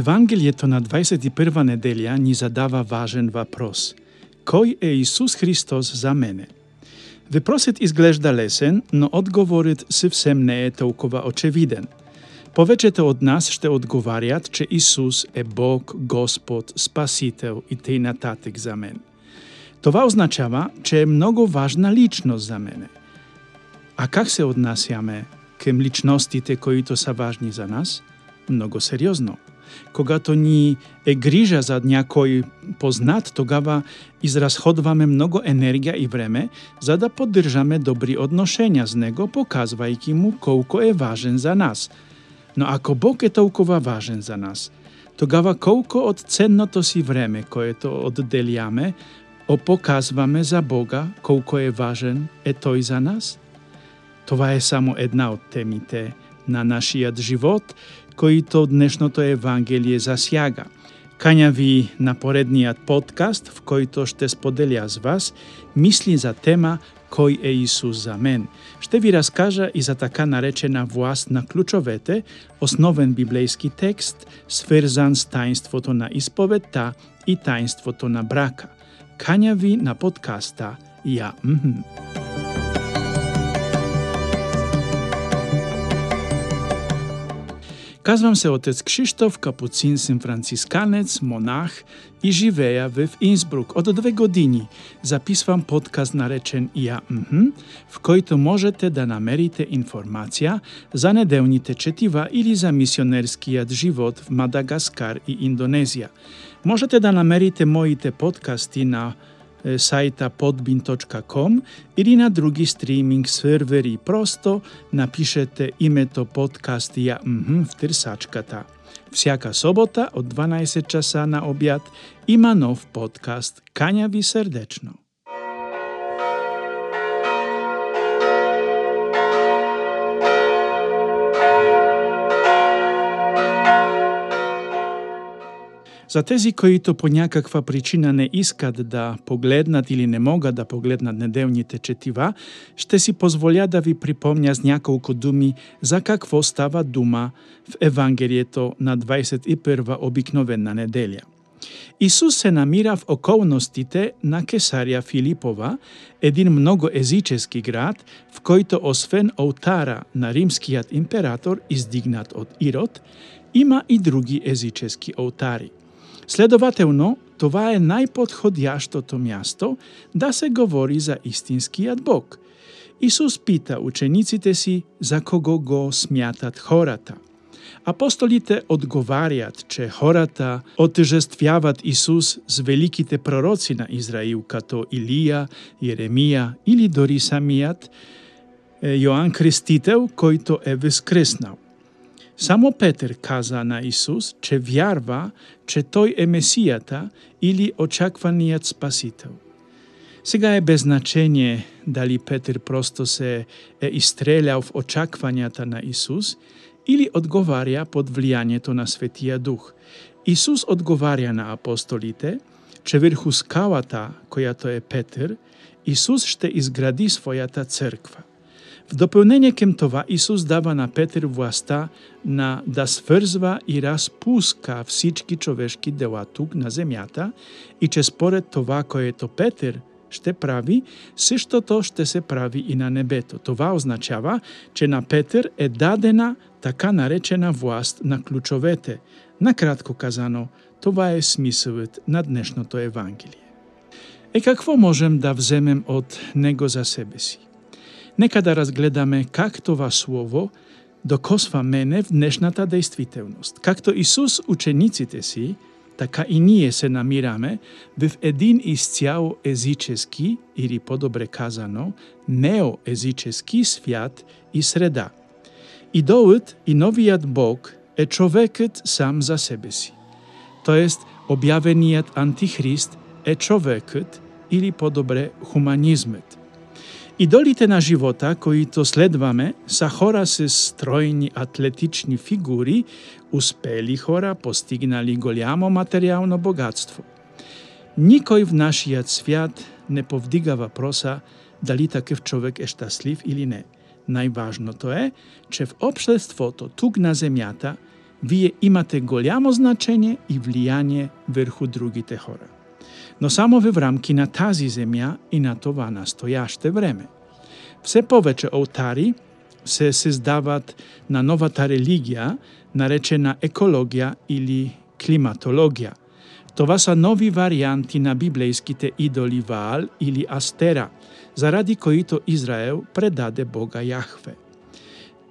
Евангелието на 21 неделја ни задава важен вопрос. Кој е Исус Христос за мене? Въпросът изглежда лесен, но одговорот съвсем не е толкова очевиден. Повечето од нас ще одговарят, че Исус е Бог, Господ, Спасител и тъй нататък за мен. Това означава, че е много важна личност за мене. А как се однасяме към личностите, които са важни за нас? Много сериозно. Когато ни е грижа за някой познат, тогава изразходваме много енергия и време, за да поддържаме добри отношения с него, показвайки му колко е важен за нас. Но ако Бог е толкова важен за нас, тогава колко от ценното си време, което отделяме, опоказваме за Бога колко е важен е Той за нас? Това е само една от темите на нашият живот – които днешното Евангелие засяга. Кања ви на поредниот подкаст, в којто ще споделя с вас мисли за тема Кој е Исус за мен? Ще ви раскажа и за така наречена власт на ключовете, основен библейски текст, сврзан с таинството на исповедта и таинството на брака. Кања ви на подкаста Ја. Мхм. Казвам се отец Кшиштоф, капуцинсен францисканец, монах и живея в Инсбрук. Од две години записвам подкаст наречен Ја мхм, в којто можете да намерите информација за неделните четива или за мисионерскиот живот в Мадагаскар и Индонезија. Можете да намерите моите подкасти на сајта podbin.com или на други стриминг сервери. Просто напишете името подкаст ја мхм в търсачката. Всяка собота од 12 часа на објад има нов подкаст. Кања ви срдечно. За тези които по някаква причина не искат да погледнат или не могат да погледнат неделните четива, ще си позволя да ви припомня с няколко думи за какво става дума в Евангелието на 21 обикновена неделя. Исус се намира в околностите на Кесарија Филипова, един многоезически град, в който освен олтара на римскиот император, издигнат од Ирод, има и други езически олтари. Следователно, това е најподходјаштото място да се говори за истинскиот Бог. Исус пита учениците си за кого го смятат хората. Апостолите одговарјат, че хората отежествјават Исус с великите пророци на Израил, като Илија, Јеремија или дори самијат Јоан Крстител, којто е воскреснал. Само Петер каза на Исус, че вярва, че тој е Месијата или очакваниот Спасител. Сега е без значение дали Петер просто се е истрелял в очаквањата на Исус или одговарја под влијањето на Светија Дух. Исус одговарја на апостолите, че врху скалата, којато е Петер, Исус ще изгради својата црква. В дополнение кем това, Исус дава на Петер власта на да сврзва и распуска всички човешки дела тук на земјата и че според това което Петер ще прави, същото ще се прави и на небето. Това означава, че на Петер е дадена така наречена власт на ключовете. Накратко казано, това е смисълът на днешното Евангелие. Е какво можем да вземем от него за себе си? Нека да разгледаме как това слово докосва мене в днешната действителност. Както Исус учениците си, така и ние се намираме в един изцяло езически, или по-добре казано, неоезически свят и среда. Идолът и новият Бог е човекът сам за себе си. Тоест, објавениот антихрист е човекът или по-добре хуманизмът. Идолите на живота, които следваме, са хора с стројни атлетични фигури, успели хора, постигнали голямо материјално богатство. Никој в нашиот свят не повдига въпроса дали такъв човек е щастлив или не. Најважното е, че в обществото тук на земјата вие имате голямо значење и влијание врху другите хора. Но само во рамки на тази земја и на това настојаште време. Все повеќе олтари се създават на новата религија, наречена екологија или климатологија. Това са нови варианти на библейските идоли Ваал или Астера, заради които Израел предаде Бога Јахве.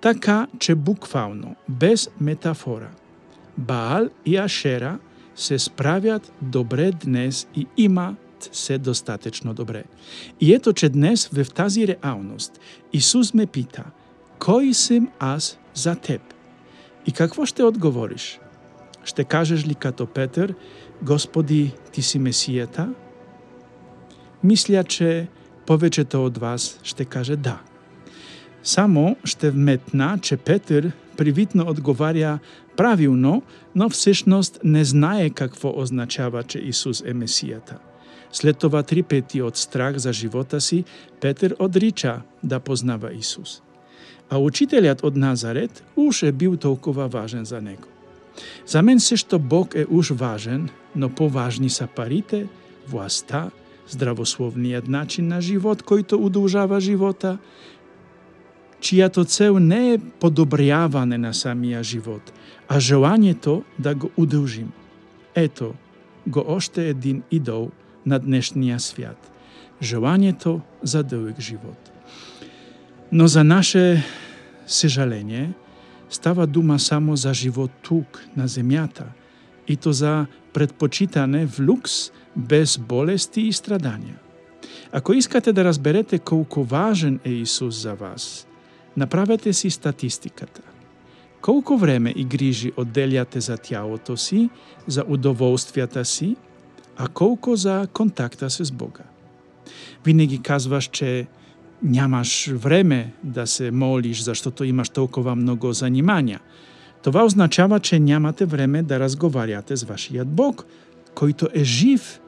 Така че буквално, без метафора, Баал и Ашера се справјат добре днес и имат се достатечно добре. И ето че днес в тази реалност Исус ме пита, кој сум аз за теб? И какво ще одговориш? Ще кажеш ли като Петър, Господи, ти си Месијата? Мисля, че повечето од вас ще каже да. Само ще вметна, че Петър привитно одговарја правилно, но всешност не знае какво означава, че Исус е Месијата. След това три пети од страх за живота си, Петър одрича да познава Исус. А учителјат од Назарет уж е бил толкова важен за него. За мен се што Бог е уж важен, но поважни са парите, власта, здравословниот начин на живот който удолжава живота, чијато цел не е подобряване на самија живот, а желањето да го удолжим. Ето, го още един идол на днешнија свят. Желањето за долг живот. Но за наше сежаление, става дума само за живот тук, на земјата, и то за предпочитане в лукс, без болести и страдања. Ако искате да разберете колку важен е Исус за вас, направете си статистиката. Колку време и грижи одделјате за тялото си, за удоволствијата си, а колку за контакта се с Бога. Винаги казваш, че нямаш време да се молиш, заштото имаш толкова многу занимања. Това означава, че нямате време да разговаряте с вашиот Бог, който е жив,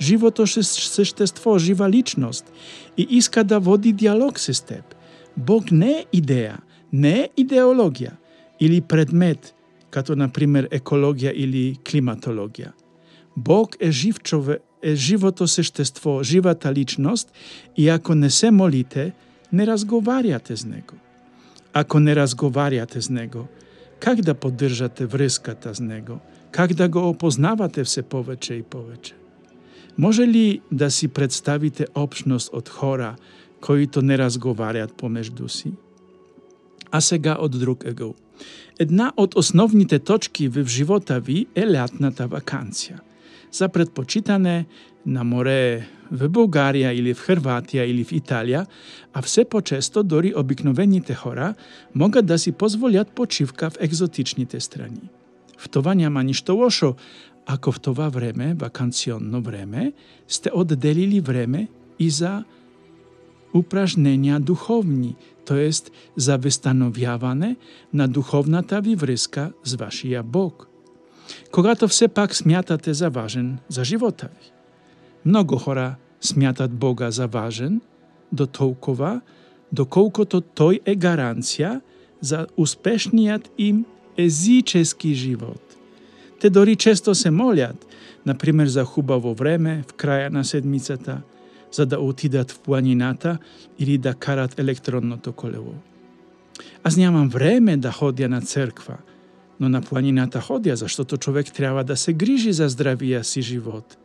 живото същество, жива личност и иска да води диалог с теб. Бог не е идеја, не е идеологија или предмет, като например екологија или климатологија. Бог е жив човек, е живото сештество, живата личност и ако не се молите, не разговаряте с Него. Ако не разговаряте с Него, как да поддржате врската с Него? Как да го опознавате все повече и повече? Може ли да си представите общност од хора кои не разговарјат помежду си? А сега од друг егол. Една од основните точки в живота ви е лятната вакансија за предпочитане на море в Бугарија или в Хрватија или в Италија, а все почесто дори обикновените хора могат да си позволят почивка в екзотичните страни. В това няма ништо лошо, ако в това време, вакансионно време, сте одделили време и за упражнения духовни, тоест за восстановјаване на духовната ви врска с вашия Бог когато все пак смятате за важен за живота ви. Многу хора смятат Бога за важен до толкова, доколкото тој е гаранција за успешниот им езически живот. Те дори често се молят, например за хубаво време в краја на седмицата, за да отидат в планината или да карат електронното колело. Аз нямам време да ходя на црква, но на планината ходя, защото човек треба да се грижи за здравија си живот.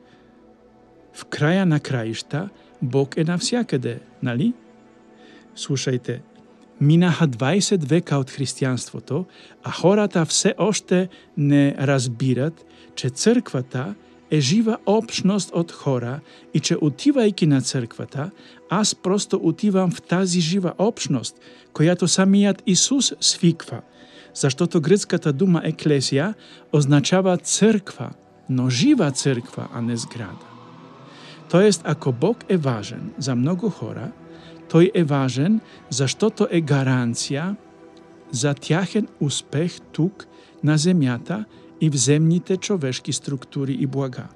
В краја на краишта, Бог е навсякъде, нали? Слушајте, минаха 20 века од християнството, а хората все оште не разбират, че црквата е жива опшност од хора и че отивајќи на црквата, аз просто отивам в тази жива опшност, којато самијат Исус свиква – заштото грцката дума еклесија означава црква, но жива црква, а не зграда. Тоест, ако Бог е важен за многу хора, тој е важен заштото е гаранција за тяхен успех тук на земјата и в земните човешки структури и блага.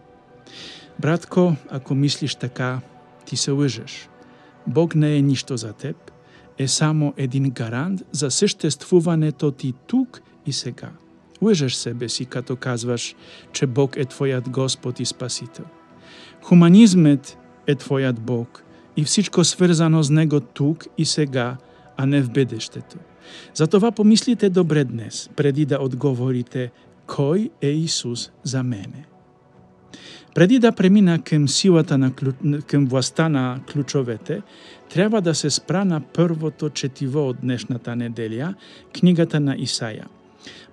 Братко, ако мислиш така, ти се лъжеш. Бог не е ништо за теб, е само един гарант за съществуването ти тук и сега. Лъжеш себе си като казваш, че Бог е твојат Господ и Спасител. Хуманизмет е твојат Бог и всичко сврзано с Него тук и сега, а не в бедештето. Затова помислите добре днес, преди да одговорите кој е Исус за мене. Преди да премина кем силата на кем власта на клучовете, треба да се спра на првото четиво од днешната неделја, книгата на Исаја.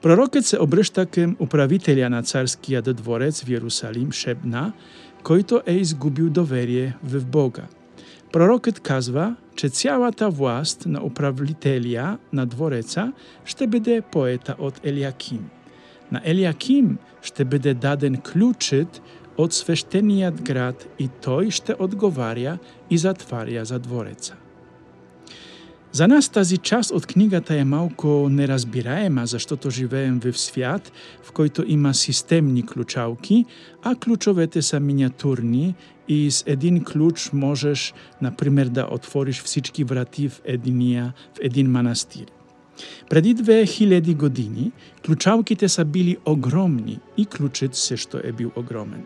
Пророкот се обршта кем управителја на царскиот дворец в Јерусалим, Шебна, којто е изгубил доверие в Бога. Пророкот казва, че цялата власт на управителја на двореца ще биде поета од Елиаким. На Елиаким ще биде даден клучет од свештениот град и тој ще одговарја и затварја за двореца. За нас тази част од книгата е малку неразбираема, заштото живеем во свят в којто има системни клучалки, а клучовете са миниатурни и с един клуч можеш, например, да отвориш всички врати в единия, в един манастир. Преди 2000 години клучалките са били огромни и клучет се што е бил огромен.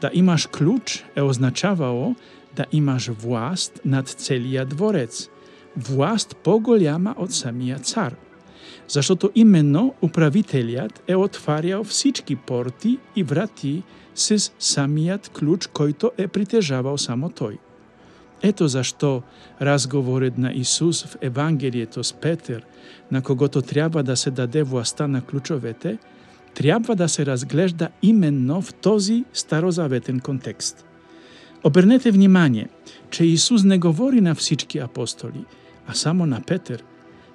Да имаш клуч е означавало да имаш власт над целиот дворец, власт поголема од самиот цар. Заштото именно управителјот е отварјал всички порти и врати с самиот клуч којто е притежавал само тој. Ето зашто разговорот на Исус в Евангелието с Петер, на когото треба да се даде власта на клучовете, трябва да се разглежда именно в този старозаветен контекст. Обернете внимание, че Исус не говори на всички апостоли, а само на Петер.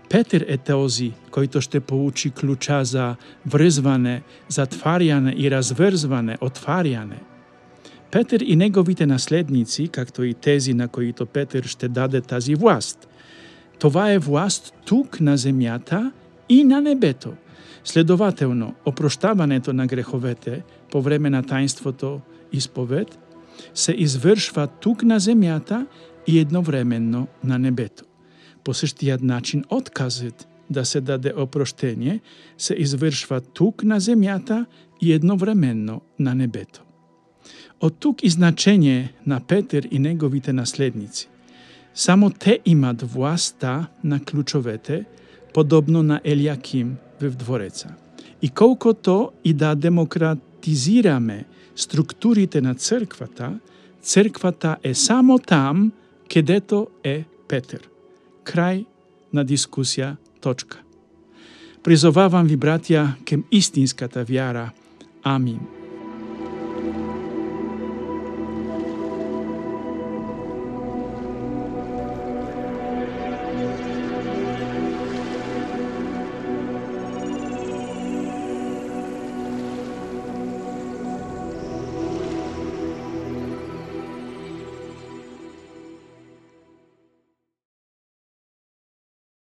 Петер е този, който ще получи ключа за врзване, затваряне и разврзване, отваряне Петер и неговите наследници, както и тези на които Петер ще даде тази власт. Това е власт тук на земята и на небето. Следователно, опроштаването на греховете по време на таинството исповед се извршва тук на земята и едновременно на небето. По същият начин отказът да се даде опроштение се извършва тук на земята и едновременно на небето. Од тук и значење на Петер и неговите наследници. Само те имат власта на ключовете, подобно на Елиаким в двореца. И колкото и да демократизираме структурите на црквата, црквата е само там, кедето е Петер. Крај на дискусија, точка. Призовавам ви, братја, кем истинската вјара. Амин.